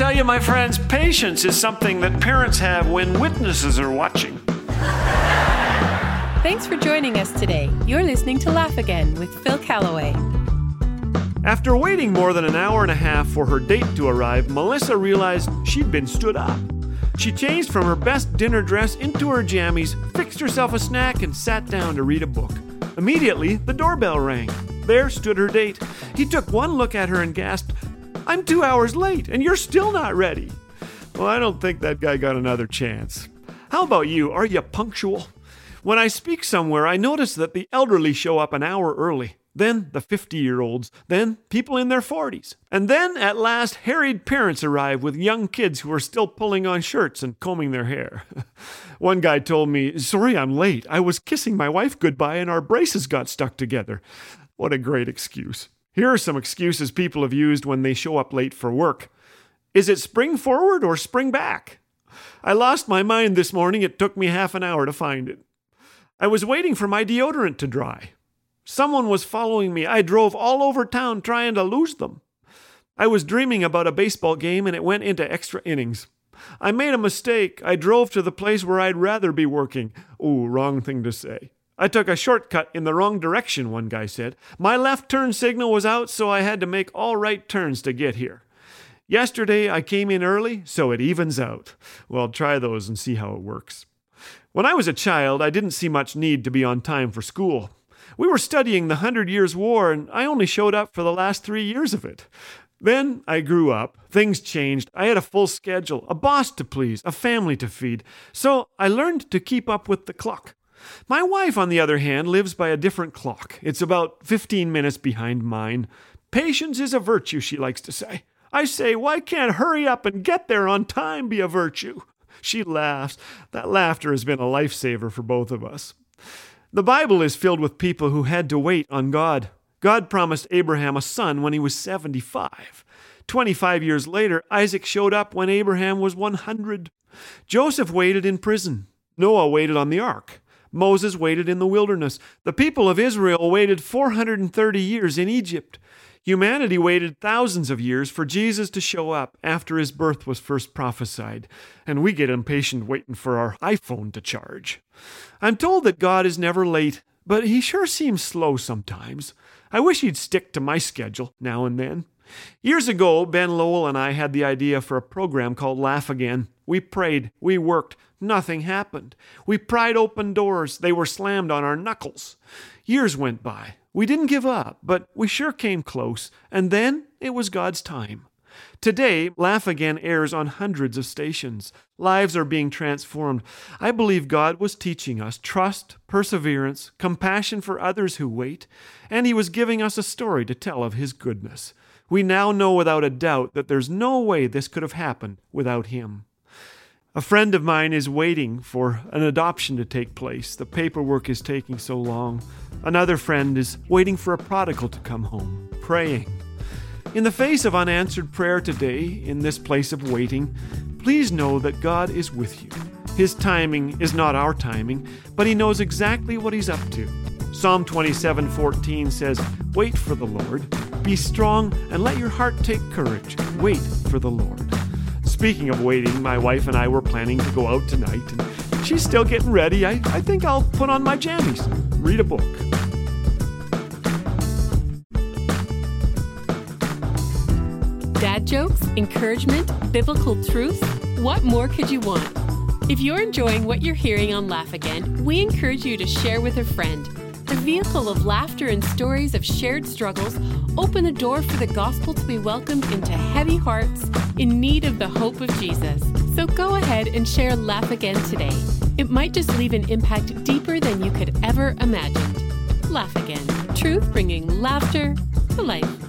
tell you, my friends, patience is something that parents have when witnesses are watching. Thanks for joining us today. You're listening to Laugh Again with Phil Callaway. After waiting more than an hour and a half for her date to arrive, Melissa realized she'd been stood up. She changed from her best dinner dress into her jammies, fixed herself a snack, and sat down to read a book. Immediately, the doorbell rang. There stood her date. He took one look at her and gasped, I'm two hours late, and you're still not ready. Well, I don't think that guy got another chance. How about you? Are you punctual? When I speak somewhere, I notice that the elderly show up an hour early then the 50 year olds, then people in their 40s. And then at last, harried parents arrive with young kids who are still pulling on shirts and combing their hair. One guy told me, Sorry I'm late. I was kissing my wife goodbye and our braces got stuck together. What a great excuse. Here are some excuses people have used when they show up late for work. Is it spring forward or spring back? I lost my mind this morning. It took me half an hour to find it. I was waiting for my deodorant to dry. Someone was following me. I drove all over town trying to lose them. I was dreaming about a baseball game and it went into extra innings. I made a mistake. I drove to the place where I'd rather be working. Ooh, wrong thing to say. I took a shortcut in the wrong direction, one guy said. My left turn signal was out, so I had to make all right turns to get here. Yesterday I came in early, so it evens out. Well, try those and see how it works. When I was a child, I didn't see much need to be on time for school. We were studying the Hundred Years' War, and I only showed up for the last three years of it. Then I grew up. Things changed. I had a full schedule, a boss to please, a family to feed. So I learned to keep up with the clock. My wife, on the other hand, lives by a different clock. It's about 15 minutes behind mine. Patience is a virtue, she likes to say. I say, why can't hurry up and get there on time be a virtue? She laughs. That laughter has been a lifesaver for both of us. The Bible is filled with people who had to wait on God. God promised Abraham a son when he was 75. 25 years later, Isaac showed up when Abraham was 100. Joseph waited in prison. Noah waited on the ark. Moses waited in the wilderness. The people of Israel waited 430 years in Egypt. Humanity waited thousands of years for Jesus to show up after his birth was first prophesied, and we get impatient waiting for our iPhone to charge. I'm told that God is never late, but he sure seems slow sometimes. I wish he'd stick to my schedule now and then. Years ago, Ben Lowell and I had the idea for a program called Laugh Again. We prayed, we worked, nothing happened. We pried open doors, they were slammed on our knuckles. Years went by. We didn't give up, but we sure came close, and then it was God's time. Today, Laugh Again airs on hundreds of stations. Lives are being transformed. I believe God was teaching us trust, perseverance, compassion for others who wait, and He was giving us a story to tell of His goodness. We now know without a doubt that there's no way this could have happened without Him. A friend of mine is waiting for an adoption to take place. The paperwork is taking so long. Another friend is waiting for a prodigal to come home, praying. In the face of unanswered prayer today, in this place of waiting, please know that God is with you. His timing is not our timing, but He knows exactly what He's up to. Psalm 27:14 says, "Wait for the Lord, be strong, and let your heart take courage. Wait for the Lord." Speaking of waiting, my wife and I were planning to go out tonight, and she's still getting ready. I, I think I'll put on my jammies, read a book. Dad jokes, encouragement, biblical truth. What more could you want? If you're enjoying what you're hearing on Laugh Again, we encourage you to share with a friend. The vehicle of laughter and stories of shared struggles open the door for the gospel to be welcomed into heavy hearts in need of the hope of Jesus. So go ahead and share Laugh Again today. It might just leave an impact deeper than you could ever imagine. Laugh Again. Truth bringing laughter to life.